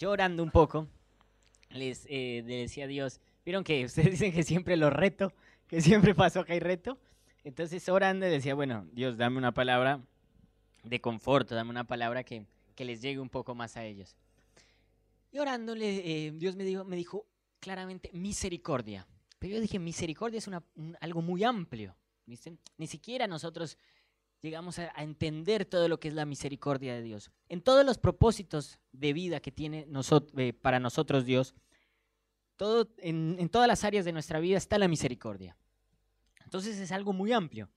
yo orando un poco, les eh, decía a Dios, vieron que ustedes dicen que siempre lo reto, que siempre pasó que hay reto. Entonces orando decía, bueno, Dios, dame una palabra de conforto, dame una palabra que, que les llegue un poco más a ellos. Y orándole, eh, Dios me dijo, me dijo claramente misericordia. Pero yo dije, misericordia es una, algo muy amplio. Ni siquiera nosotros llegamos a, entender todo lo que es la misericordia de Dios. En todos los propósitos de vida que tiene eh, para nosotros Dios, todo, en, todas las áreas de nuestra vida está la misericordia. Entonces es algo muy amplio.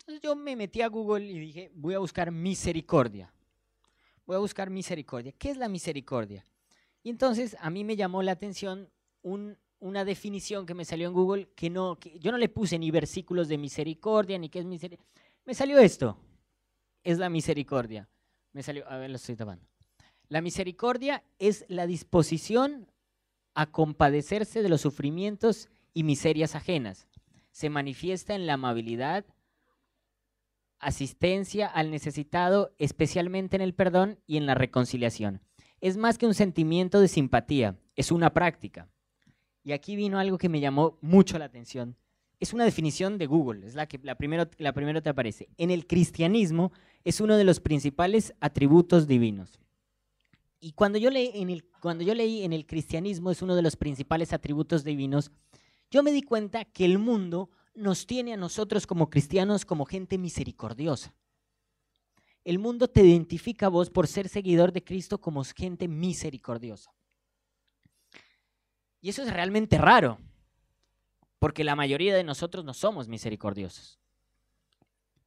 Entonces yo me metí a Google y dije, voy a buscar misericordia. Voy a buscar misericordia. ¿Qué es la misericordia? Y entonces a mí me llamó la atención una definición que me salió en Google que no, que yo no le puse ni versículos de misericordia ni qué es misericordia. Me salió esto. Es la misericordia. Me salió, a ver, lo estoy tapando. La misericordia es la disposición a compadecerse de los sufrimientos y miserias ajenas. Se manifiesta en la amabilidad, asistencia al necesitado, especialmente en el perdón y en la reconciliación es más que un sentimiento de simpatía, es una práctica. Y aquí vino algo que me llamó mucho la atención. Es una definición de Google, es la que la primero, la primero te aparece. En el cristianismo es uno de los principales atributos divinos. Y cuando yo, leí en el, cuando yo leí en el cristianismo es uno de los principales atributos divinos, yo me di cuenta que el mundo nos tiene a nosotros como cristianos como gente misericordiosa. El mundo te identifica a vos por ser seguidor de Cristo como gente misericordiosa. Y eso es realmente raro, porque la mayoría de nosotros no somos misericordiosos.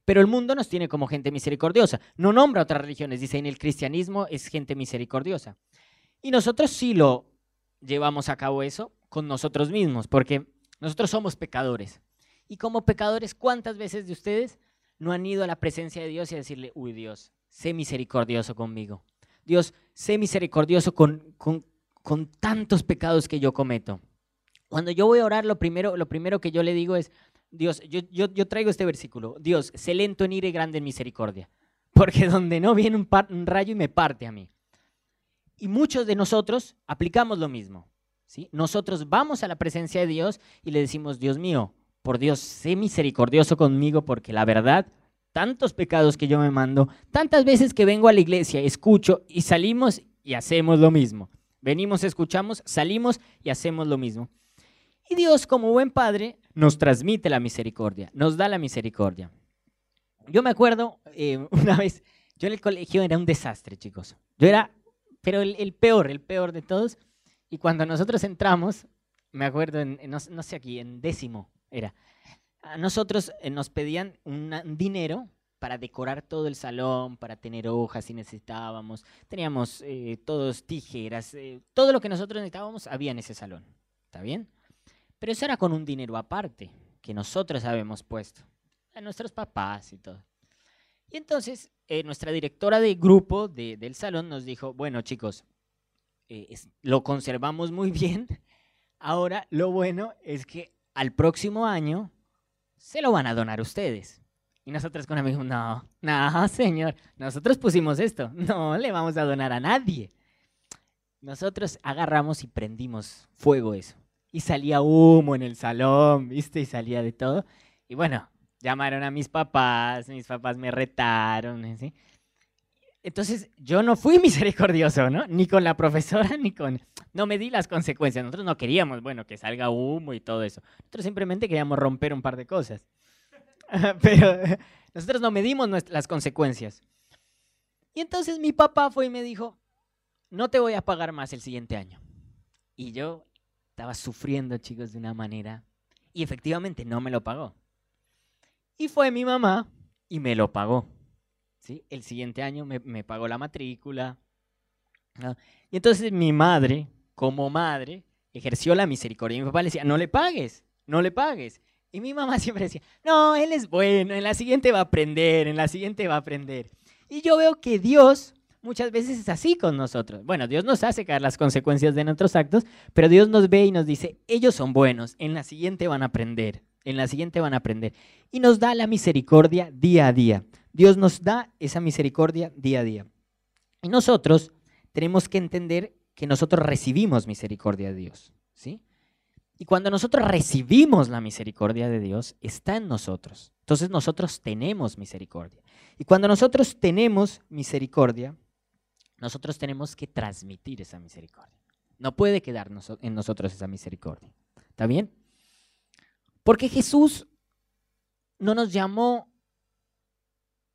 Pero el mundo nos tiene como gente misericordiosa. No nombra otras religiones, dice en el cristianismo es gente misericordiosa. Y nosotros sí lo llevamos a cabo eso con nosotros mismos, porque nosotros somos pecadores. Y como pecadores, ¿cuántas veces de ustedes no han ido a la presencia de Dios y a decirle, uy Dios, sé misericordioso conmigo. Dios, sé misericordioso con, con, tantos pecados que yo cometo. Cuando yo voy a orar, lo primero, lo primero que yo le digo es, Dios, yo, yo, yo traigo este versículo, Dios, sé lento en ira y grande en misericordia, porque donde no viene un, un, rayo y me parte a mí. Y muchos de nosotros aplicamos lo mismo. ¿sí? Nosotros vamos a la presencia de Dios y le decimos, Dios mío, por Dios, sé misericordioso conmigo porque la verdad, tantos pecados que yo me mando, tantas veces que vengo a la iglesia, escucho y salimos y hacemos lo mismo. Venimos, escuchamos, salimos y hacemos lo mismo. Y Dios, como buen padre, nos transmite la misericordia, nos da la misericordia. Yo me acuerdo eh, una vez, yo en el colegio era un desastre, chicos. Yo era, pero el, peor, el peor de todos. Y cuando nosotros entramos, me acuerdo, en, no, no, sé aquí, en décimo, era, a nosotros eh, nos pedían un dinero para decorar todo el salón, para tener hojas si necesitábamos. Teníamos eh, todos tijeras, eh, todo lo que nosotros necesitábamos había en ese salón. ¿Está bien? Pero eso era con un dinero aparte, que nosotros habíamos puesto, a nuestros papás y todo. Y entonces nuestra directora de grupo del salón nos dijo, bueno chicos, lo conservamos muy bien, ahora lo bueno es que al próximo año se lo van a donar ustedes. Y nosotros con amigos, no, no, señor, nosotros pusimos esto, no le vamos a donar a nadie. Nosotros agarramos y prendimos fuego eso. Y salía humo en el salón, ¿viste? Y salía de todo. Y bueno, llamaron a mis papás, mis papás me retaron, ¿sí? Entonces, yo no fui misericordioso, ¿no? Ni con la profesora, ni con... No me di las consecuencias. Nosotros no queríamos, bueno, que salga humo y todo eso. Nosotros simplemente queríamos romper un par de cosas. Pero nosotros no medimos las consecuencias. Y entonces mi papá fue y me dijo, no te voy a pagar más el siguiente año. Y yo estaba sufriendo, chicos, de una manera. Y efectivamente no me lo pagó. Y fue mi mamá y me lo pagó. El siguiente año me, pagó la matrícula. Y entonces mi madre, como madre, ejerció la misericordia. Y mi papá le decía, no le pagues, no le pagues. Y mi mamá siempre decía, no, él es bueno, en la siguiente va a aprender, en la siguiente va a aprender. Y yo veo que Dios muchas veces es así con nosotros. Bueno, Dios nos hace caer las consecuencias de nuestros actos, pero Dios nos ve y nos dice, ellos son buenos, en la siguiente van a aprender, en la siguiente van a aprender. Y nos da la misericordia día a día. Dios nos da esa misericordia día a día. Y nosotros tenemos que entender que nosotros recibimos misericordia de Dios. ¿sí? Y cuando nosotros recibimos la misericordia de Dios, está en nosotros. Entonces nosotros tenemos misericordia. Y cuando nosotros tenemos misericordia, nosotros tenemos que transmitir esa misericordia. No puede quedarnos en nosotros esa misericordia. ¿Está bien? Porque Jesús no nos llamó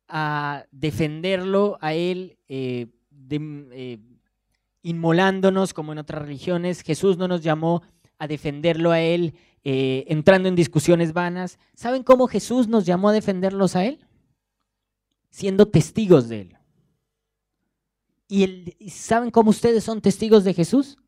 a defenderlo a Él eh, eh, inmolándonos como en otras religiones. Jesús no nos llamó a defenderlo a Él eh, entrando en discusiones vanas. ¿Saben cómo Jesús nos llamó a defenderlos a Él? Siendo testigos de Él. ¿Y saben cómo ustedes son testigos de Jesús?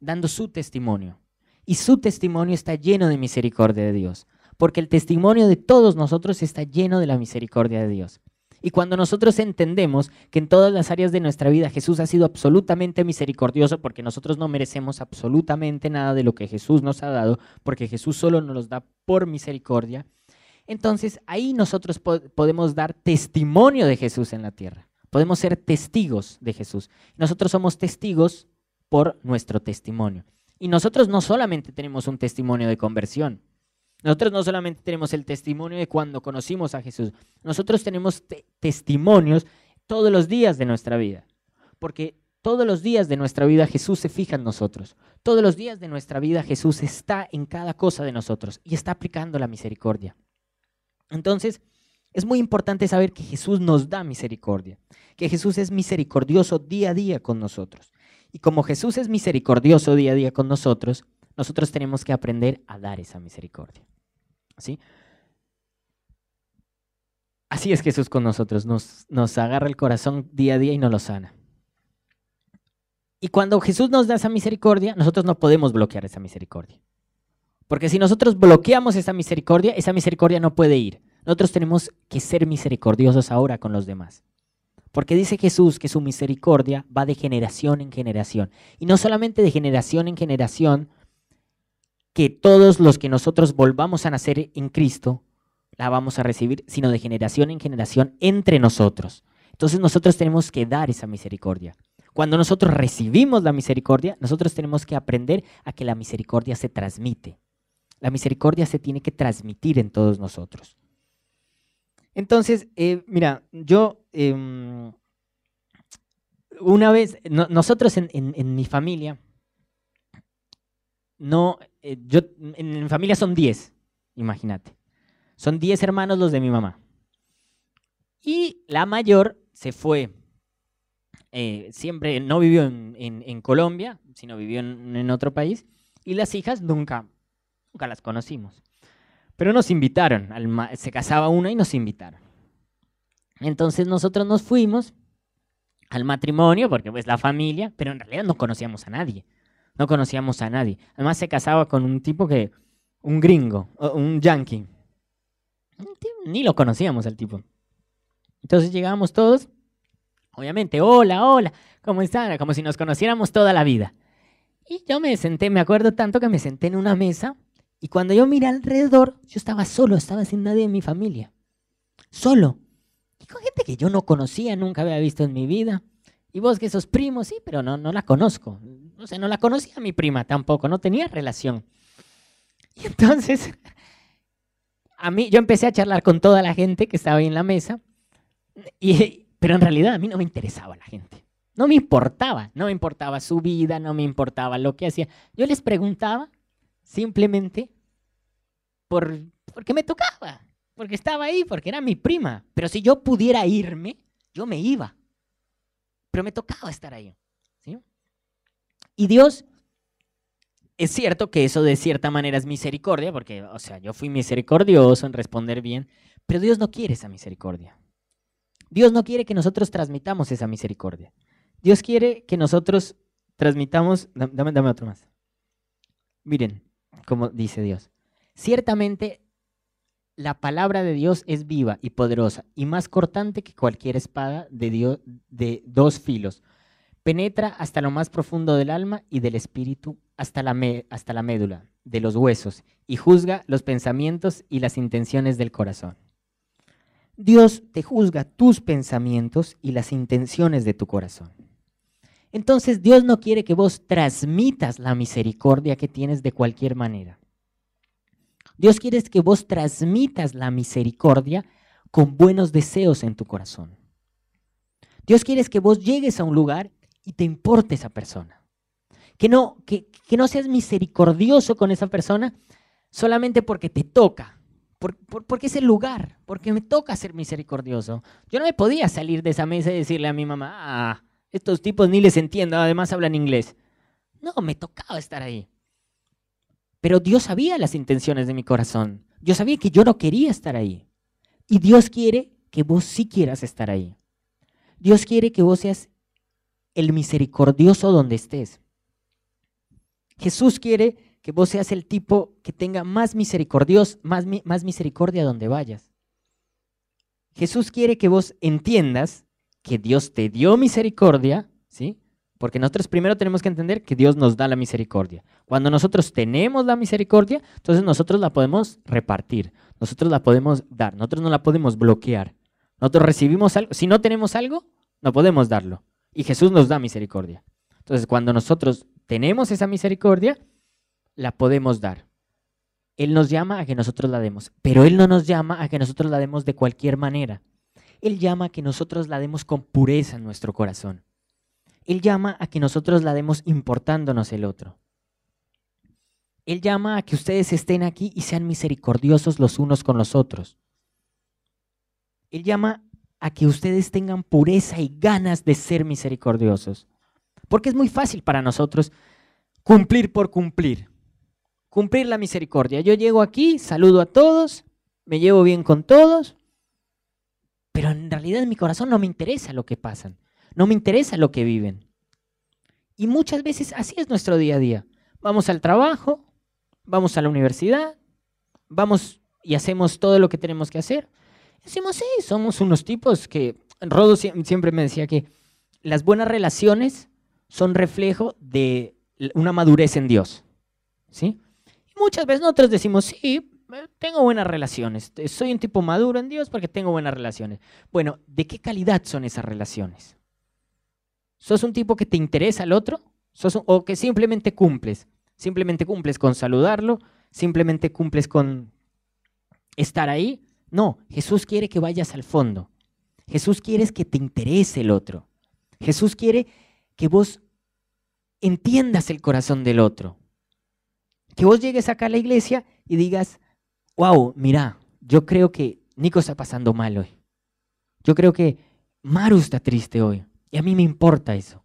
Dando su testimonio. Y su testimonio está lleno de misericordia de Dios. Porque el testimonio de todos nosotros está lleno de la misericordia de Dios. Y cuando nosotros entendemos que en todas las áreas de nuestra vida Jesús ha sido absolutamente misericordioso porque nosotros no merecemos absolutamente nada de lo que Jesús nos ha dado, porque Jesús solo nos los da por misericordia, entonces ahí nosotros podemos dar testimonio de Jesús en la tierra. Podemos ser testigos de Jesús. Nosotros somos testigos por nuestro testimonio. Y nosotros no solamente tenemos un testimonio de conversión, nosotros no solamente tenemos el testimonio de cuando conocimos a Jesús, nosotros tenemos testimonios todos los días de nuestra vida. Porque todos los días de nuestra vida Jesús se fija en nosotros. Todos los días de nuestra vida Jesús está en cada cosa de nosotros y está aplicando la misericordia. Entonces, es muy importante saber que Jesús nos da misericordia, que Jesús es misericordioso día a día con nosotros. Y como Jesús es misericordioso día a día con nosotros, nosotros tenemos que aprender a dar esa misericordia. ¿sí? Así es Jesús con nosotros, nos, nos agarra el corazón día a día y nos lo sana. Y cuando Jesús nos da esa misericordia, nosotros no podemos bloquear esa misericordia. Porque si nosotros bloqueamos esa misericordia, esa misericordia no puede ir. Nosotros tenemos que ser misericordiosos ahora con los demás. Porque dice Jesús que su misericordia va de generación en generación. Y no solamente de generación en generación, que todos los que nosotros volvamos a nacer en Cristo, la vamos a recibir, sino de generación en generación entre nosotros. Entonces nosotros tenemos que dar esa misericordia. Cuando nosotros recibimos la misericordia, nosotros tenemos que aprender a que la misericordia se transmite. La misericordia se tiene que transmitir en todos nosotros. Entonces, eh, mira, yo em, una vez, nosotros en mi familia, no, eh, yo, en mi familia son 10, imagínate. Son 10 hermanos los de mi mamá. Y la mayor se fue, eh, siempre no vivió en, Colombia, sino vivió en, otro país. Y las hijas nunca, nunca las conocimos. Pero nos invitaron, se casaba una y nos invitaron. Entonces nosotros nos fuimos al matrimonio, porque pues la familia, pero en realidad no conocíamos a nadie. No conocíamos a nadie. Además se casaba con un tipo que, un gringo, un yankee. Ni lo conocíamos al tipo. Entonces llegábamos todos, obviamente, hola, hola, ¿cómo están? Como si nos conociéramos toda la vida. Y yo me senté, me acuerdo tanto que me senté en una mesa y cuando yo miré alrededor, yo estaba solo, estaba sin nadie en mi familia. Solo. Y con gente que yo no conocía, nunca había visto en mi vida. Y vos que sos primo, sí, pero no, no la conozco. No sé, no la conocía mi prima tampoco, no tenía relación. Y entonces, a mí, yo empecé a charlar con toda la gente que estaba ahí en la mesa, y, pero en realidad a mí no me interesaba la gente. No me importaba, no me importaba su vida, no me importaba lo que hacía. Yo les preguntaba simplemente por, porque me tocaba, porque estaba ahí, porque era mi prima. Pero si yo pudiera irme, yo me iba pero me tocaba estar ahí. Y Dios, es cierto que eso de cierta manera es misericordia, porque, o sea, yo fui misericordioso en responder bien, pero Dios no quiere esa misericordia. Dios no quiere que nosotros transmitamos esa misericordia. Dios quiere que nosotros transmitamos, dame, dame otro más. Miren, como dice Dios. Ciertamente la palabra de Dios es viva y poderosa y más cortante que cualquier espada de, de dos filos. Penetra hasta lo más profundo del alma y del espíritu, hasta la, hasta la médula, de los huesos, y juzga los pensamientos y las intenciones del corazón. Dios te juzga tus pensamientos y las intenciones de tu corazón. Entonces Dios no quiere que vos transmitas la misericordia que tienes de cualquier manera. Dios quiere que vos transmitas la misericordia con buenos deseos en tu corazón. Dios quiere que vos llegues a un lugar y te importe esa persona. Que no, que, no seas misericordioso con esa persona solamente porque te toca, porque es el lugar, porque me toca ser misericordioso. Yo no me podía salir de esa mesa y decirle a mi mamá, ah, estos tipos ni les entiendo, además hablan inglés. No, me tocaba estar ahí. Pero Dios sabía las intenciones de mi corazón. Yo sabía que yo no quería estar ahí. Y Dios quiere que vos sí quieras estar ahí. Dios quiere que vos seas el misericordioso donde estés. Jesús quiere que vos seas el tipo que tenga más, misericordios, más, más misericordia donde vayas. Jesús quiere que vos entiendas que Dios te dio misericordia, ¿sí? Porque nosotros primero tenemos que entender que Dios nos da la misericordia. Cuando nosotros tenemos la misericordia, entonces nosotros la podemos repartir, nosotros la podemos dar, nosotros no la podemos bloquear. Nosotros recibimos algo, si no tenemos algo, no podemos darlo. Y Jesús nos da misericordia. Entonces, cuando nosotros tenemos esa misericordia, la podemos dar. Él nos llama a que nosotros la demos, pero Él no nos llama a que nosotros la demos de cualquier manera. Él llama a que nosotros la demos con pureza en nuestro corazón. Él llama a que nosotros la demos importándonos el otro. Él llama a que ustedes estén aquí y sean misericordiosos los unos con los otros. Él llama a que ustedes tengan pureza y ganas de ser misericordiosos. Porque es muy fácil para nosotros cumplir por cumplir. Cumplir la misericordia. Yo llego aquí, saludo a todos, me llevo bien con todos, pero en realidad en mi corazón no me interesa lo que pasan. No me interesa lo que viven. Y muchas veces así es nuestro día a día. Vamos al trabajo, vamos a la universidad, vamos y hacemos todo lo que tenemos que hacer. Decimos, sí, somos unos tipos que, Rodo siempre me decía que las buenas relaciones son reflejo de una madurez en Dios. ¿Sí? Muchas veces nosotros decimos, sí, tengo buenas relaciones, soy un tipo maduro en Dios porque tengo buenas relaciones. Bueno, ¿de qué calidad son esas relaciones? ¿Sos un tipo que te interesa al otro? ¿Sos ¿O que simplemente cumples? Simplemente cumples con saludarlo, simplemente cumples con estar ahí. No, Jesús quiere que vayas al fondo. Jesús quiere que te interese el otro. Jesús quiere que vos entiendas el corazón del otro. Que vos llegues acá a la iglesia y digas, wow, mira, yo creo que Nico está pasando mal hoy. Yo creo que Maru está triste hoy. Y a mí me importa eso.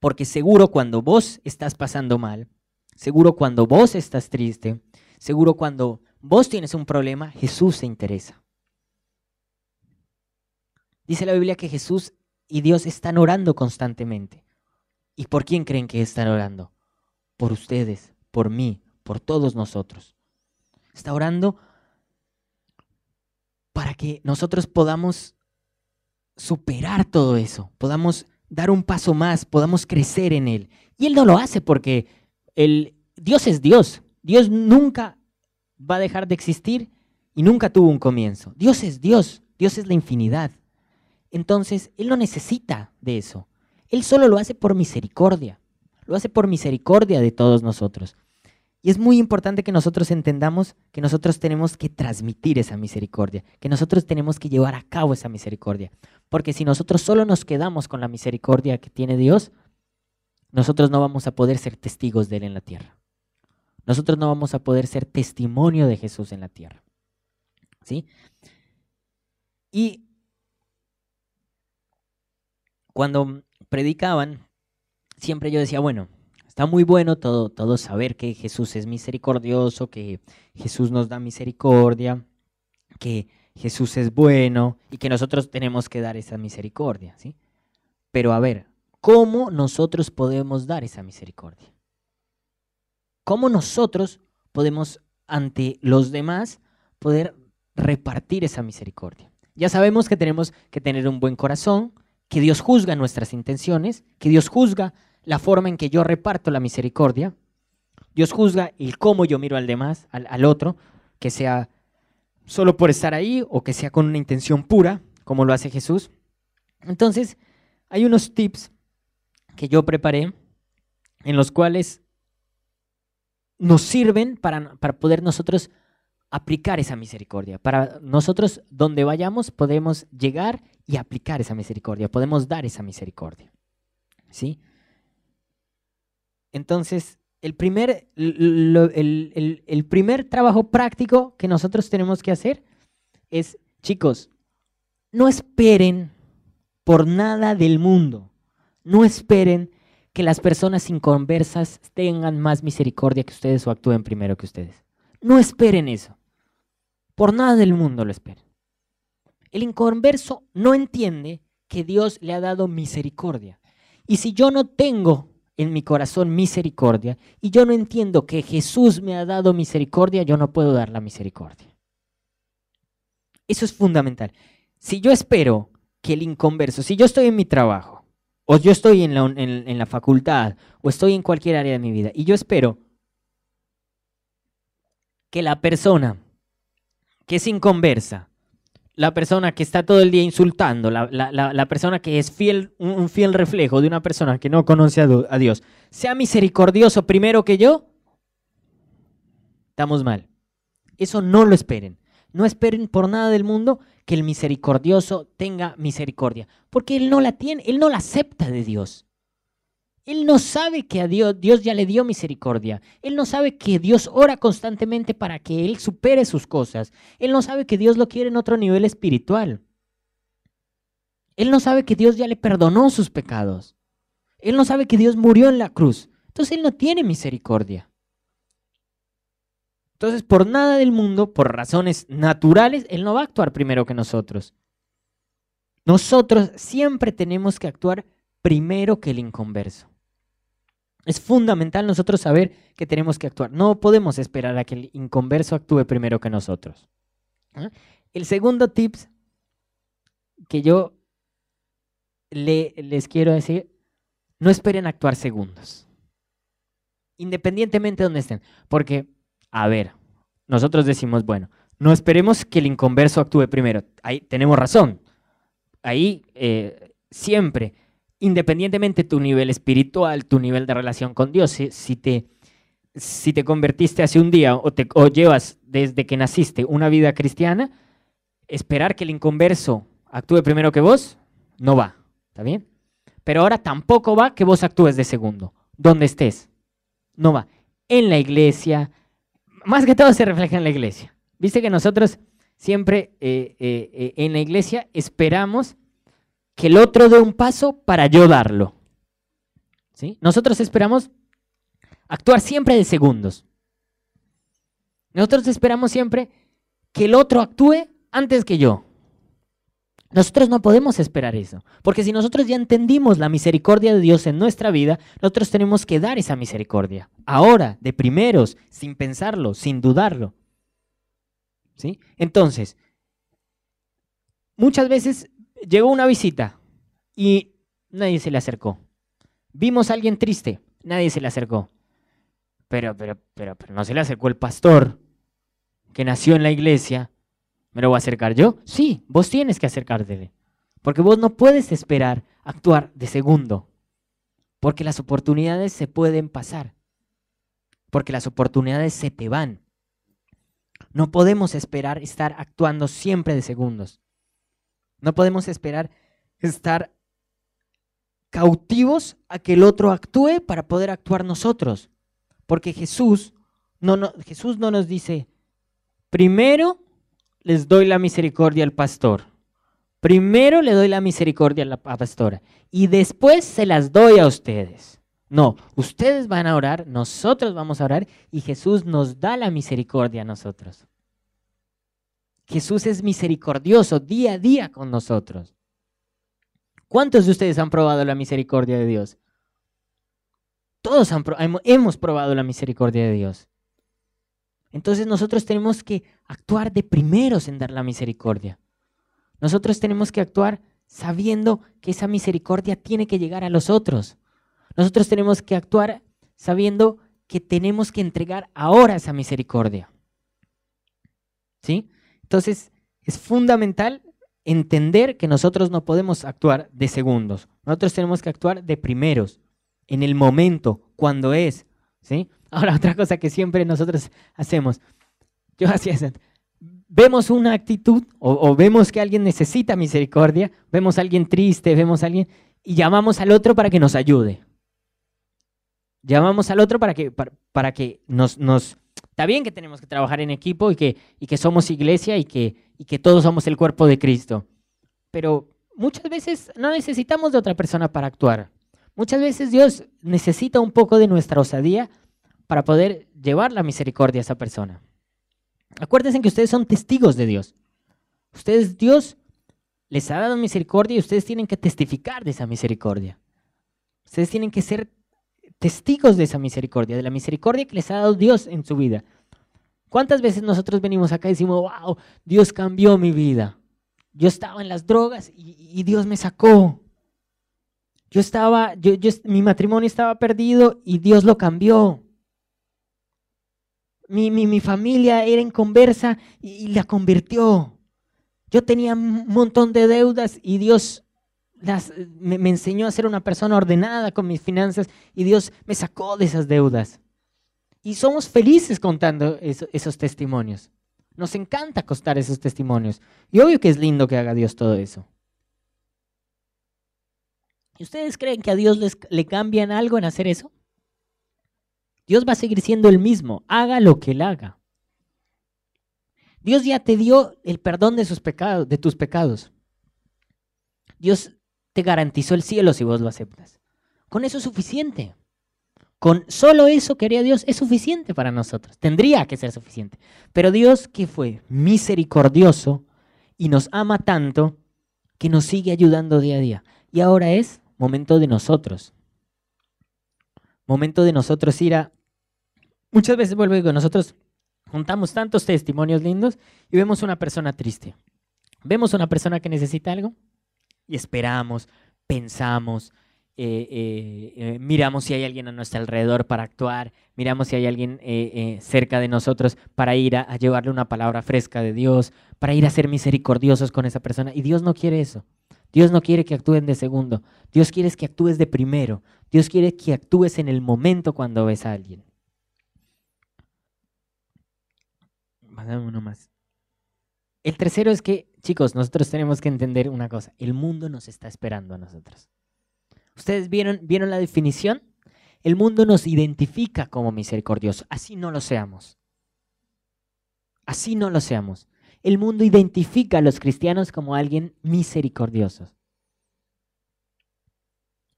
Porque seguro cuando vos estás pasando mal, seguro cuando vos estás triste, seguro cuando vos tienes un problema, Jesús se interesa. Dice la Biblia que Jesús y Dios están orando constantemente. ¿Y por quién creen que están orando? Por ustedes, por mí, por todos nosotros. Está orando para que nosotros podamos superar todo eso, podamos dar un paso más, podamos crecer en Él. Y Él no lo hace porque el, Dios es Dios. Dios nunca va a dejar de existir y nunca tuvo un comienzo. Dios es Dios, Dios es la infinidad. Entonces, Él no necesita de eso. Él solo lo hace por misericordia. Lo hace por misericordia de todos nosotros. Y es muy importante que nosotros entendamos que nosotros tenemos que transmitir esa misericordia, que nosotros tenemos que llevar a cabo esa misericordia. Porque si nosotros solo nos quedamos con la misericordia que tiene Dios, nosotros no vamos a poder ser testigos de Él en la tierra. Nosotros no vamos a poder ser testimonio de Jesús en la tierra. ¿Sí? Y cuando predicaban, siempre yo decía, bueno, Está muy bueno todo, todo saber que Jesús es misericordioso, que Jesús nos da misericordia, que Jesús es bueno y que nosotros tenemos que dar esa misericordia, ¿sí? Pero a ver, ¿cómo nosotros podemos dar esa misericordia? ¿Cómo nosotros podemos ante los demás poder repartir esa misericordia? Ya sabemos que tenemos que tener un buen corazón, que Dios juzga nuestras intenciones, que Dios juzga la forma en que yo reparto la misericordia. Dios juzga el cómo yo miro al demás, al, otro, que sea solo por estar ahí o que sea con una intención pura, como lo hace Jesús. Entonces, hay unos tips que yo preparé en los cuales nos sirven para, para poder nosotros aplicar esa misericordia. Para nosotros, donde vayamos, podemos llegar y aplicar esa misericordia, podemos dar esa misericordia. ¿Sí? Entonces, el primer, el, el primer trabajo práctico que nosotros tenemos que hacer es, chicos, no esperen por nada del mundo, no esperen que las personas inconversas tengan más misericordia que ustedes o actúen primero que ustedes. No esperen eso. Por nada del mundo lo esperen. El inconverso no entiende que Dios le ha dado misericordia. Y si yo no tengo en mi corazón misericordia y yo no entiendo que Jesús me ha dado misericordia, yo no puedo dar la misericordia. Eso es fundamental. Si yo espero que el inconverso, si yo estoy en mi trabajo, o yo estoy en la, en la facultad, o estoy en cualquier área de mi vida, y yo espero que la persona que es inconversa, la persona que está todo el día insultando, la, persona que es fiel, un, fiel reflejo de una persona que no conoce a, Dios, sea misericordioso primero que yo, estamos mal. Eso no lo esperen. No esperen por nada del mundo que el misericordioso tenga misericordia, porque él no la tiene, él no la acepta de Dios. Él no sabe que a Dios, ya le dio misericordia. Él no sabe que Dios ora constantemente para que Él supere sus cosas. Él no sabe que Dios lo quiere en otro nivel espiritual. Él no sabe que Dios ya le perdonó sus pecados. Él no sabe que Dios murió en la cruz. Entonces Él no tiene misericordia. Entonces, por nada del mundo, por razones naturales, Él no va a actuar primero que nosotros. Nosotros siempre tenemos que actuar primero que el inconverso. Es fundamental nosotros saber que tenemos que actuar. No podemos esperar a que el inconverso actúe primero que nosotros. ¿Ah? El segundo tips que yo les quiero decir, no esperen actuar segundos. Independientemente de donde estén. Porque, a ver, nosotros decimos, bueno, no esperemos que el inconverso actúe primero. Ahí tenemos razón. Ahí eh, siempre independientemente tu nivel espiritual, tu nivel de relación con Dios, si, te, si te convertiste hace un día o, te, llevas desde que naciste una vida cristiana, esperar que el inconverso actúe primero que vos, no va, ¿está bien? Pero ahora tampoco va que vos actúes de segundo, donde estés, no va. En la iglesia, más que todo se refleja en la iglesia. Viste que nosotros siempre eh, eh, eh, en la iglesia esperamos que el otro dé un paso para yo darlo. ¿Sí? Nosotros esperamos actuar siempre de segundos. Nosotros esperamos siempre que el otro actúe antes que yo. Nosotros no podemos esperar eso, porque si nosotros ya entendimos la misericordia de Dios en nuestra vida, nosotros tenemos que dar esa misericordia. Ahora, de primeros, sin pensarlo, sin dudarlo. ¿Sí? Entonces, muchas veces llegó una visita y nadie se le acercó. Vimos a alguien triste, nadie se le acercó. Pero, pero, pero, pero no se le acercó el pastor que nació en la iglesia. ¿Me lo voy a acercar yo? Sí, vos tienes que acercarte. Porque vos no puedes esperar actuar de segundo. Porque las oportunidades se pueden pasar. Porque las oportunidades se te van. No podemos esperar estar actuando siempre de segundos. No podemos esperar estar cautivos a que el otro actúe para poder actuar nosotros. Porque Jesús no, no, Jesús no nos dice, primero les doy la misericordia al pastor. Primero le doy la misericordia a la pastora y después se las doy a ustedes. No, ustedes van a orar, nosotros vamos a orar y Jesús nos da la misericordia a nosotros. Jesús es misericordioso día a día con nosotros. ¿Cuántos de ustedes han probado la misericordia de Dios? Todos hemos probado la misericordia de Dios. Entonces nosotros tenemos que actuar de primeros en dar la misericordia. Nosotros tenemos que actuar sabiendo que esa misericordia tiene que llegar a los otros. Nosotros tenemos que actuar sabiendo que tenemos que entregar ahora esa misericordia. ¿Sí? Entonces, es fundamental entender que nosotros no podemos actuar de segundos. Nosotros tenemos que actuar de primeros, en el momento, cuando es. ¿sí? Ahora, otra cosa que siempre nosotros hacemos. Yo hacía eso. Vemos una actitud o, vemos que alguien necesita misericordia, vemos a alguien triste, vemos a alguien y llamamos al otro para que nos ayude. Llamamos al otro para que, para, para que nos, nos... Está bien que tenemos que trabajar en equipo y que, y que somos iglesia y que, y que todos somos el cuerpo de Cristo. Pero muchas veces no necesitamos de otra persona para actuar. Muchas veces Dios necesita un poco de nuestra osadía para poder llevar la misericordia a esa persona. Acuérdense que ustedes son testigos de Dios. Ustedes, Dios les ha dado misericordia y ustedes tienen que testificar de esa misericordia. Ustedes tienen que ser testigos de esa misericordia, de la misericordia que les ha dado Dios en su vida. ¿Cuántas veces nosotros venimos acá y decimos, wow, Dios cambió mi vida? Yo estaba en las drogas y, Dios me sacó. Yo estaba, yo, mi matrimonio estaba perdido y Dios lo cambió. Mi, mi, mi familia era inconversa y, y la convirtió. Yo tenía un montón de deudas y Dios las, me, enseñó a ser una persona ordenada con mis finanzas y Dios me sacó de esas deudas. Y somos felices contando eso, esos testimonios. Nos encanta contar esos testimonios. Y obvio que es lindo que haga Dios todo eso. ¿Y ustedes creen que a Dios le cambian algo en hacer eso? Dios va a seguir siendo el mismo, haga lo que él haga. Dios ya te dio el perdón de sus pecados, de tus pecados. Dios te garantizó el cielo si vos lo aceptas. Con eso es suficiente. Con solo eso que haría Dios es suficiente para nosotros. Tendría que ser suficiente. Pero Dios que fue misericordioso y nos ama tanto que nos sigue ayudando día a día. Y ahora es momento de nosotros. Momento de nosotros ir a... Muchas veces vuelvo y digo, nosotros juntamos tantos testimonios lindos y vemos una persona triste. Vemos una persona que necesita algo y esperamos, pensamos, eh, eh, eh, miramos si hay alguien a nuestro alrededor para actuar, miramos si hay alguien cerca de nosotros para ir a, a, llevarle una palabra fresca de Dios, para ir a ser misericordiosos con esa persona. Y Dios no quiere eso. Dios no quiere que actúen de segundo. Dios quiere que actúes de primero. Dios quiere que actúes en el momento cuando ves a alguien. Uno más. El tercero es que, chicos, nosotros tenemos que entender una cosa. El mundo nos está esperando a nosotros. ¿Ustedes vieron, vieron la definición? El mundo nos identifica como misericordioso. Así no lo seamos. Así no lo seamos. El mundo identifica a los cristianos como alguien misericordioso.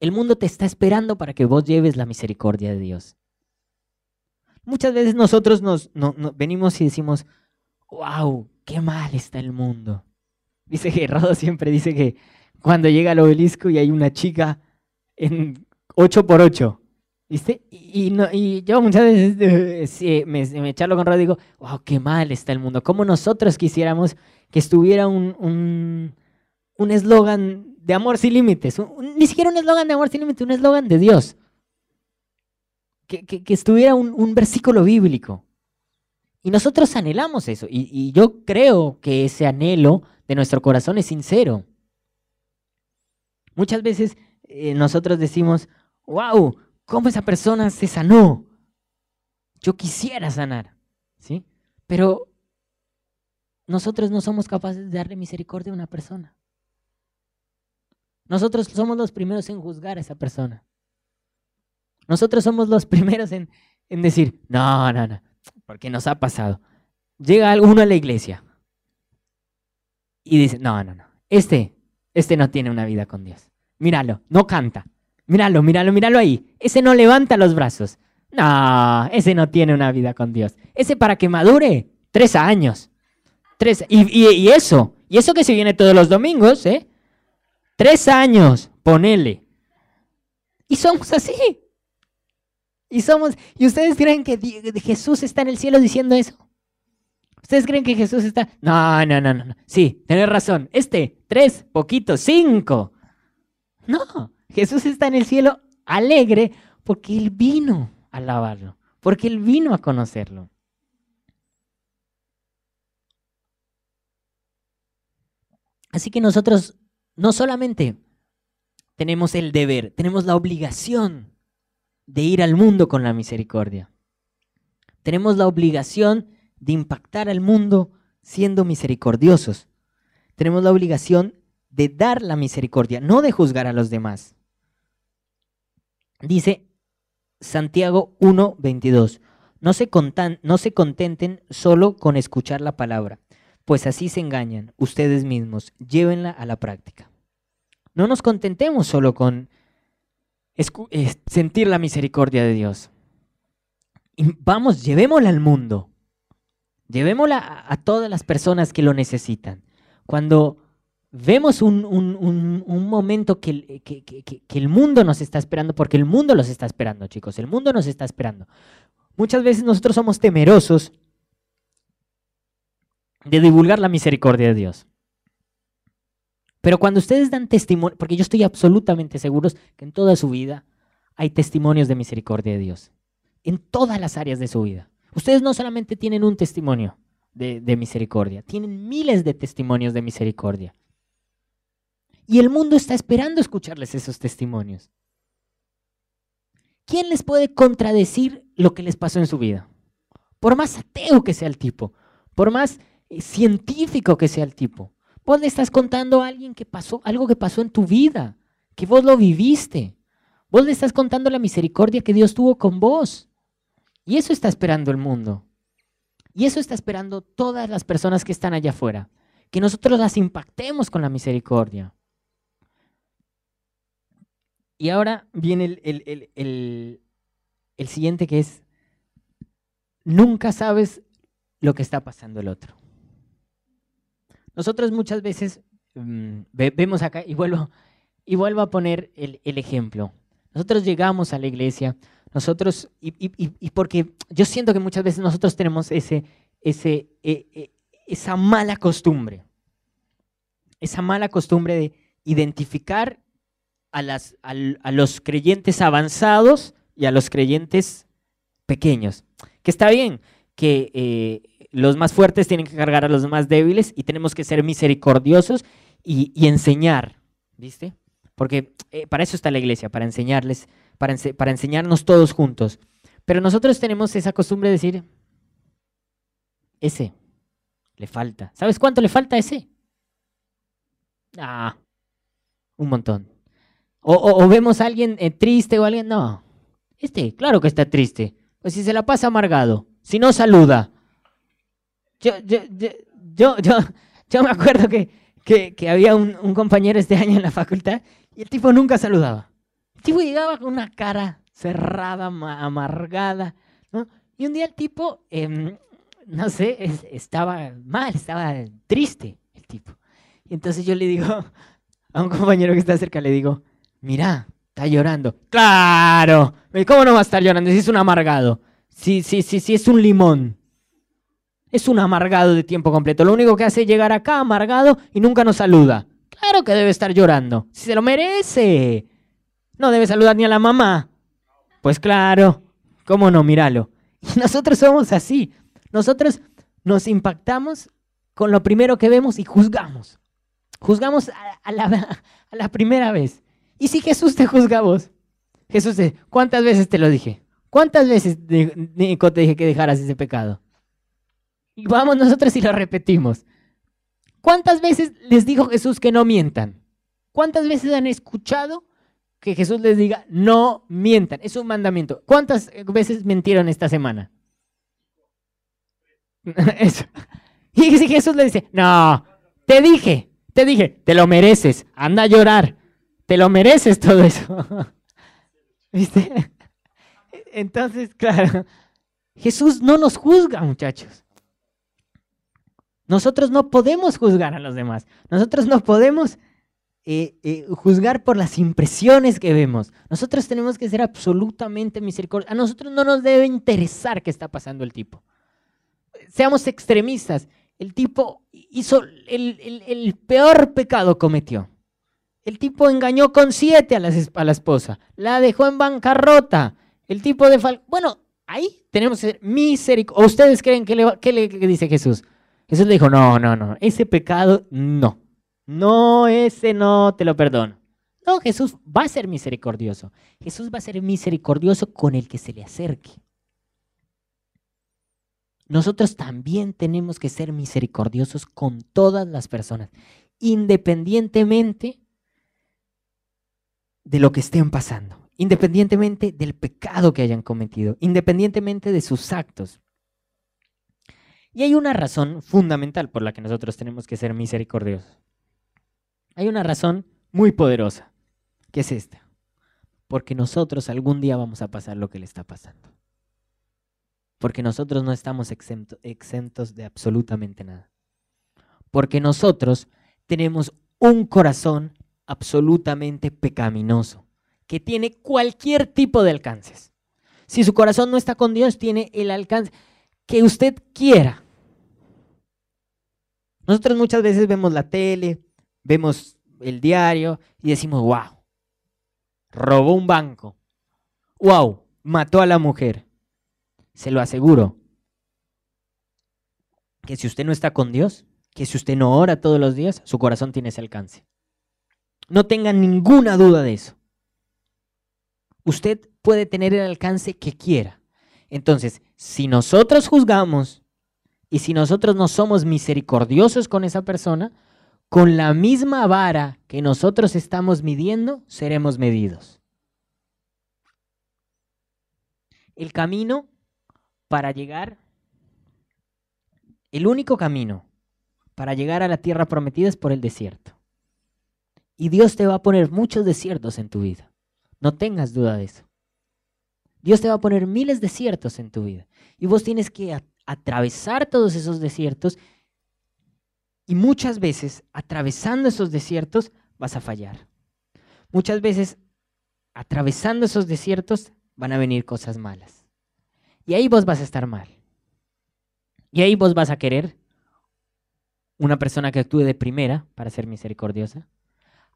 El mundo te está esperando para que vos lleves la misericordia de Dios. Muchas veces nosotros nos, no, no, venimos y decimos, wow, qué mal está el mundo. Dice que Rodo siempre dice que cuando llega al obelisco y hay una chica en 8 por 8 ¿Viste? Y, yo muchas veces eh, me, me charlo con Rodo y digo, wow, qué mal está el mundo. Como nosotros quisiéramos que estuviera un eslogan un, un de amor sin límites. Ni siquiera un eslogan de amor sin límites, un eslogan de Dios. Que, que, estuviera un, versículo bíblico. Y nosotros anhelamos eso. Y yo creo que ese anhelo de nuestro corazón es sincero. Muchas veces eh, nosotros decimos, wow, ¿cómo esa persona se sanó? Yo quisiera sanar, ¿sí? Pero nosotros no somos capaces de darle misericordia a una persona. Nosotros somos los primeros en juzgar a esa persona. Nosotros somos los primeros en, en decir, no, no, no, porque nos ha pasado. Llega uno a la iglesia y dice, no, no, no, este, este no tiene una vida con Dios. Míralo, no canta. Míralo, míralo, míralo ahí. Ese no levanta los brazos. No, ese no tiene una vida con Dios. Ese para que madure, tres años. Tres, y, y, y eso, y eso que se viene todos los domingos, ¿eh? Tres años, ponele. Y somos así. Y somos, y ustedes creen que Jesús está en el cielo diciendo eso. ¿Ustedes creen que Jesús está? No, no, no, no. Sí, tenés razón. Este, tres, poquito, cinco. No, Jesús está en el cielo alegre porque Él vino a alabarlo, porque Él vino a conocerlo. Así que nosotros no solamente tenemos el deber, tenemos la obligación de ir al mundo con la misericordia. Tenemos la obligación de impactar al mundo siendo misericordiosos. Tenemos la obligación de dar la misericordia, no de juzgar a los demás. Dice Santiago 1:22, no no se contenten solo con escuchar la palabra, pues así se engañan ustedes mismos, llévenla a la práctica. No nos contentemos solo con eh, sentir la misericordia de Dios. vamos, llevémosla al mundo. Llevémosla a, todas las personas que lo necesitan. Cuando vemos un, momento que, que, el mundo nos está esperando, porque el mundo los está esperando, chicos, el mundo nos está esperando. Muchas veces nosotros somos temerosos de divulgar la misericordia de Dios. Pero cuando ustedes dan testimonio, porque yo estoy absolutamente seguro que en toda su vida hay testimonios de misericordia de Dios. En todas las áreas de su vida. Ustedes no solamente tienen un testimonio de, misericordia, tienen miles de testimonios de misericordia. Y el mundo está esperando escucharles esos testimonios. ¿Quién les puede contradecir lo que les pasó en su vida? Por más ateo que sea el tipo, por más eh, científico que sea el tipo, Vos le estás contando a alguien que pasó, algo que pasó en tu vida, que vos lo viviste. Vos le estás contando la misericordia que Dios tuvo con vos. Y eso está esperando el mundo. Y eso está esperando todas las personas que están allá afuera. Que nosotros las impactemos con la misericordia. Y ahora viene el, el siguiente que es, nunca sabes lo que está pasando el otro. Nosotros muchas veces mm, vemos acá, y vuelvo, y vuelvo a poner el, ejemplo. Nosotros llegamos a la iglesia, nosotros, y, porque yo siento que muchas veces nosotros tenemos ese, ese, e, e, esa mala costumbre, esa mala costumbre de identificar a, las, a, los creyentes avanzados y a los creyentes pequeños. Que está bien que eh, los más fuertes tienen que cargar a los más débiles y tenemos que ser misericordiosos y, enseñar, ¿viste? Porque eh, para eso está la iglesia, para enseñarles, para, enseñarnos todos juntos. Pero nosotros tenemos esa costumbre de decir, ese, le falta. ¿Sabes cuánto le falta a ese? Ah, un montón. O, vemos a alguien eh, triste o alguien, no, este, claro que está triste. Pues si se la pasa amargado, si no saluda, yo, yo, yo, yo, yo, me acuerdo que, que, había un, un, compañero este año en la facultad y el tipo nunca saludaba. Tipo llegaba con una cara cerrada, amargada, ¿no? Y un día el tipo, em, no sé, estaba mal, estaba triste el tipo. Y entonces yo le digo a un compañero que está cerca, le digo, mira, está llorando. Claro, ¿cómo no va a estar llorando si es un amargado? Sí, sí, sí, sí, es un limón es un amargado de tiempo completo. Lo único que hace es llegar acá amargado y nunca nos saluda. Claro que debe estar llorando. Si se lo merece. No debe saludar ni a la mamá. Pues claro. ¿Cómo no? Míralo. Y nosotros somos así. Nosotros nos impactamos con lo primero que vemos y juzgamos. Juzgamos a, la, primera vez. ¿Y si Jesús te juzga vos? Jesús, ¿cuántas veces te lo dije? ¿Cuántas veces, Nico, te dije que dejaras ese pecado? Y vamos nosotros y lo repetimos. ¿Cuántas veces les dijo Jesús que no mientan? ¿Cuántas veces han escuchado que Jesús les diga no mientan? Es un mandamiento. ¿Cuántas veces mentieron esta semana? Y si Jesús le dice, no, te dije, te dije, te lo mereces, anda a llorar, te lo mereces todo eso. ¿Viste? Entonces, claro, Jesús no nos juzga, muchachos. Nosotros no podemos juzgar a los demás. Nosotros no podemos eh, eh, juzgar por las impresiones que vemos. Nosotros tenemos que ser absolutamente misericordiosos. A nosotros no nos debe interesar qué está pasando el tipo. Seamos extremistas. El tipo hizo el, peor pecado cometió. El tipo engañó con siete a la, esposa. La dejó en bancarrota. El tipo de... Bueno, ahí tenemos que ser misericordiosos. ¿Ustedes creen que le, le dice Jesús? Jesús le dijo, no, no, no, ese pecado no. No, ese no te lo perdono. No, Jesús va a ser misericordioso. Jesús va a ser misericordioso con el que se le acerque. Nosotros también tenemos que ser misericordiosos con todas las personas, independientemente de lo que estén pasando, independientemente del pecado que hayan cometido, independientemente de sus actos. Y hay una razón fundamental por la que nosotros tenemos que ser misericordiosos. Hay una razón muy poderosa, que es esta. Porque nosotros algún día vamos a pasar lo que le está pasando. Porque nosotros no estamos exentos de absolutamente nada. Porque nosotros tenemos un corazón absolutamente pecaminoso, que tiene cualquier tipo de alcances. Si su corazón no está con Dios, tiene el alcance que usted quiera. Nosotros muchas veces vemos la tele, vemos el diario y decimos, wow, robó un banco. Wow, mató a la mujer. Se lo aseguro. Que si usted no está con Dios, que si usted no ora todos los días, su corazón tiene ese alcance. No tenga ninguna duda de eso. Usted puede tener el alcance que quiera. Entonces, si nosotros juzgamos y si nosotros no somos misericordiosos con esa persona, con la misma vara que nosotros estamos midiendo, seremos medidos. El camino para llegar, el único camino para llegar a la tierra prometida es por el desierto. Y Dios te va a poner muchos desiertos en tu vida. No tengas duda de eso. Dios te va a poner miles de desiertos en tu vida. Y vos tienes que atravesar todos esos desiertos y muchas veces atravesando esos desiertos vas a fallar. Muchas veces atravesando esos desiertos van a venir cosas malas. Y ahí vos vas a estar mal. Y ahí vos vas a querer una persona que actúe de primera para ser misericordiosa.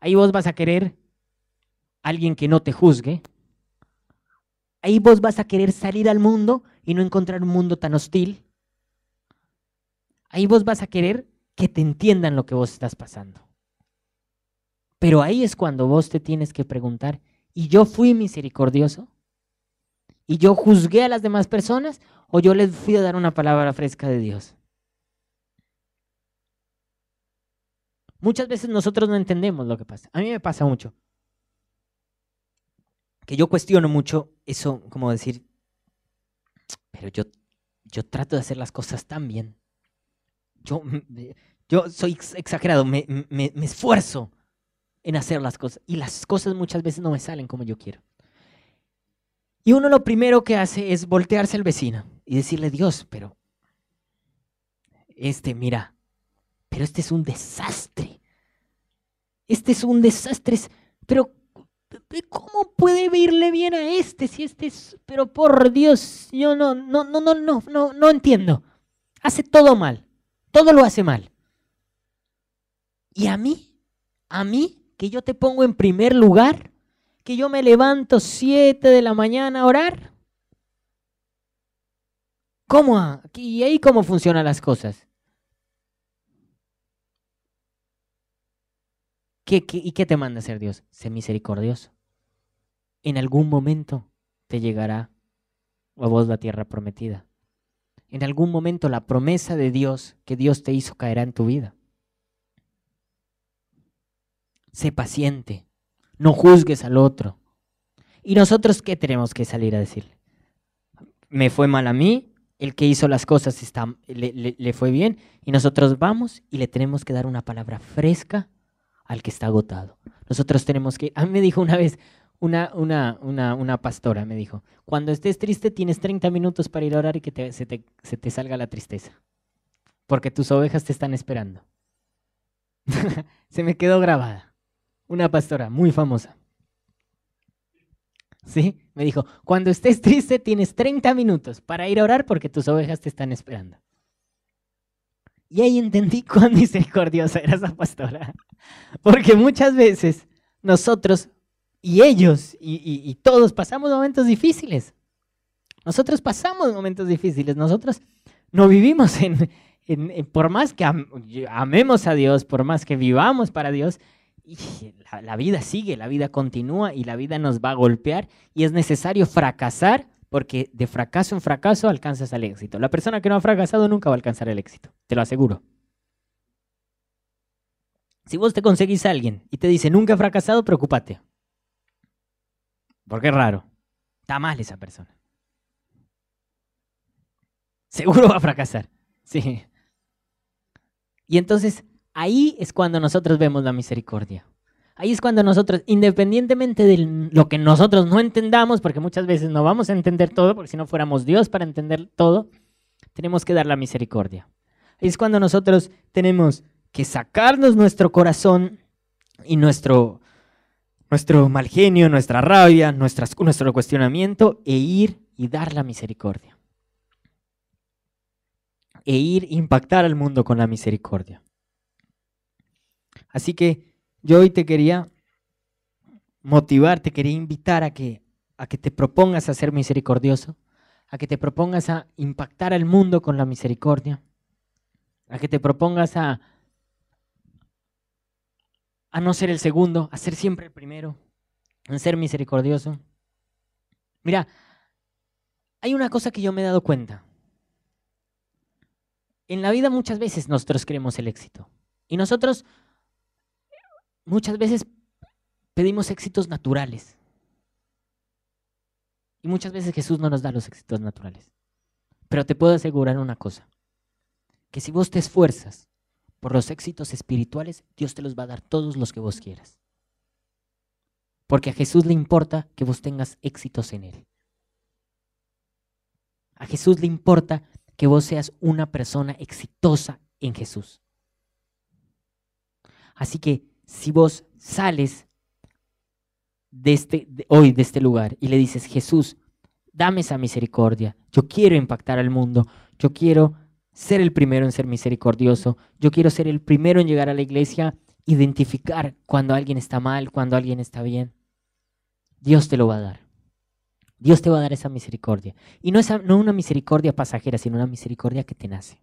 Ahí vos vas a querer alguien que no te juzgue. Ahí vos vas a querer salir al mundo y no encontrar un mundo tan hostil. Ahí vos vas a querer que te entiendan lo que vos estás pasando. Pero ahí es cuando vos te tienes que preguntar, ¿y yo fui misericordioso? ¿Y yo juzgué a las demás personas? ¿O yo les fui a dar una palabra fresca de Dios? Muchas veces nosotros no entendemos lo que pasa. A mí me pasa mucho. Que yo cuestiono mucho eso, como decir, pero yo, yo trato de hacer las cosas tan bien. Yo, yo soy exagerado, me, me, esfuerzo en hacer las cosas y las cosas muchas veces no me salen como yo quiero. Y uno lo primero que hace es voltearse al vecino y decirle, Dios, pero este, mira, pero este es un desastre. Este es un desastre, pero ¿Cómo puede irle bien a este si este es, pero por Dios, yo no, no, no, no, no, no, no entiendo. Hace todo mal, todo lo hace mal. Y a mí, a mí, que yo te pongo en primer lugar, que yo me levanto siete de la mañana a orar. ¿Cómo? ¿Y ahí cómo funcionan las cosas? y qué te manda hacer Dios? Sé misericordioso. En algún momento te llegará a vos la tierra prometida. En algún momento la promesa de Dios que Dios te hizo caerá en tu vida. Sé paciente. No juzgues al otro. ¿Y nosotros qué tenemos que salir a decirle? Me fue mal a mí, el que hizo las cosas está, le, le fue bien, y nosotros vamos y le tenemos que dar una palabra fresca al que está agotado. Nosotros tenemos que, a mí me dijo una vez una, una, una, una pastora, me dijo, cuando estés triste tienes 30 minutos para ir a orar y que se, te, se te salga la tristeza, porque tus ovejas te están esperando. se me quedó grabada. Una pastora muy famosa. ¿Sí? Me dijo, cuando estés triste tienes 30 minutos para ir a orar porque tus ovejas te están esperando. Y ahí entendí cuán misericordiosa era esa pastora. Porque muchas veces nosotros y ellos y, todos pasamos momentos difíciles. Nosotros pasamos momentos difíciles. Nosotros no vivimos en, por más que amemos a Dios, por más que vivamos para Dios, la, vida sigue, la vida continúa y la vida nos va a golpear y es necesario fracasar porque de fracaso en fracaso alcanzas el éxito. La persona que no ha fracasado nunca va a alcanzar el éxito, te lo aseguro. Si vos te conseguís a alguien y te dice nunca he fracasado, preocúpate. Porque es raro. Está mal esa persona. Seguro va a fracasar. Sí. Y entonces ahí es cuando nosotros vemos la misericordia. Ahí es cuando nosotros, independientemente de lo que nosotros no entendamos, porque muchas veces no vamos a entender todo, porque si no fuéramos Dios para entender todo, tenemos que dar la misericordia. Ahí es cuando nosotros tenemos que sacarnos nuestro corazón y nuestro, nuestro mal genio, nuestra rabia, nuestro cuestionamiento e ir y dar la misericordia. E ir impactar al mundo con la misericordia. Así que yo hoy te quería motivar, te quería invitar a que, a que te propongas a ser misericordioso, a que te propongas a impactar al mundo con la misericordia, a que te propongas a, a no ser el segundo, a ser siempre el primero, a ser misericordioso. Mira, hay una cosa que yo me he dado cuenta. En la vida muchas veces nosotros queremos el éxito. Y nosotros muchas veces pedimos éxitos naturales. Y muchas veces Jesús no nos da los éxitos naturales. Pero te puedo asegurar una cosa, que si vos te esfuerzas por los éxitos espirituales, Dios te los va a dar todos los que vos quieras. Porque a Jesús le importa que vos tengas éxitos en Él. A Jesús le importa que vos seas una persona exitosa en Jesús. Así que si vos sales de este, hoy de este lugar y le dices, Jesús, dame esa misericordia, yo quiero impactar al mundo, yo quiero ser el primero en ser misericordioso, yo quiero ser el primero en llegar a la iglesia, identificar cuando alguien está mal, cuando alguien está bien. Dios te lo va a dar. Dios te va a dar esa misericordia. Y no, es no una misericordia pasajera, sino una misericordia que te nace.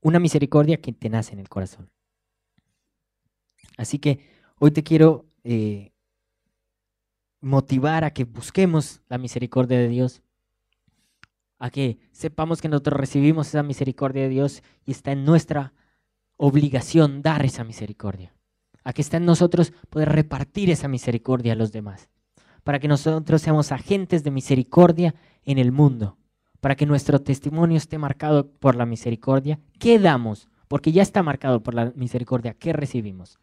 Una misericordia que te nace en el corazón. Así que hoy te quiero eh, motivar a que busquemos la misericordia de Dios, a que sepamos que nosotros recibimos esa misericordia de Dios y está en nuestra obligación dar esa misericordia, a que está en nosotros poder repartir esa misericordia a los demás, para que nosotros seamos agentes de misericordia en el mundo, para que nuestro testimonio esté marcado por la misericordia. ¿Qué damos? Porque ya está marcado por la misericordia. ¿Qué recibimos?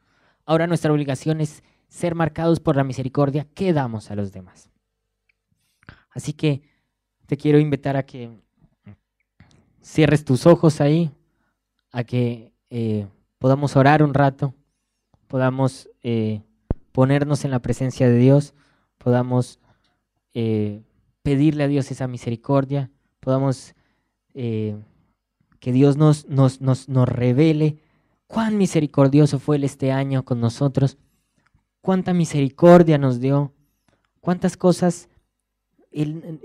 Ahora nuestra obligación es ser marcados por la misericordia que damos a los demás. Así que te quiero invitar a que cierres tus ojos ahí, a que eh, podamos orar un rato, podamos eh, ponernos en la presencia de Dios, podamos eh, pedirle a Dios esa misericordia, podamos que Dios nos, nos, nos, nos revele cuán misericordioso fue Él este año con nosotros, cuánta misericordia nos dio, cuántas cosas Él,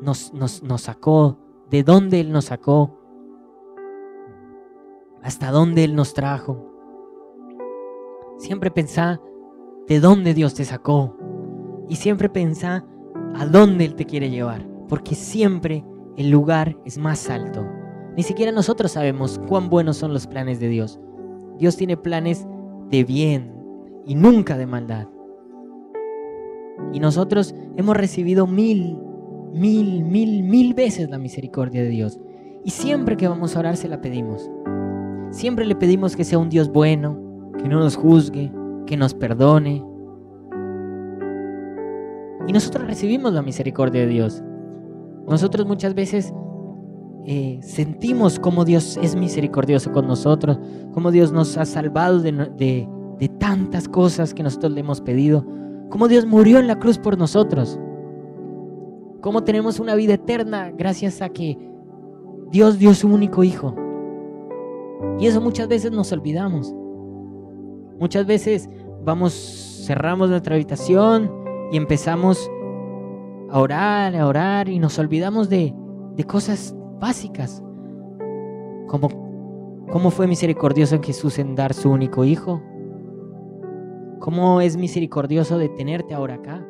nos, nos, sacó, de dónde Él nos sacó, hasta dónde Él nos trajo. Siempre pensá de dónde Dios te sacó y siempre pensá a dónde Él te quiere llevar, porque siempre el lugar es más alto. Ni siquiera nosotros sabemos cuán buenos son los planes de Dios. Dios tiene planes de bien y nunca de maldad. Y nosotros hemos recibido mil, mil, mil, mil veces la misericordia de Dios. Y siempre que vamos a orar se la pedimos. Siempre le pedimos que sea un Dios bueno, que no nos juzgue, que nos perdone. Y nosotros recibimos la misericordia de Dios. Nosotros muchas veces eh, sentimos como Dios es misericordioso con nosotros, como Dios nos ha salvado de, tantas cosas que nosotros le hemos pedido, como Dios murió en la cruz por nosotros, como tenemos una vida eterna gracias a que Dios dio su único hijo. Y eso muchas veces nos olvidamos. Muchas veces vamos, cerramos nuestra habitación y empezamos a orar, a orar y nos olvidamos de, de cosas básicas. ¿Cómo, ¿Cómo fue misericordioso en Jesús en dar su único hijo? ¿Cómo es misericordioso de tenerte ahora acá?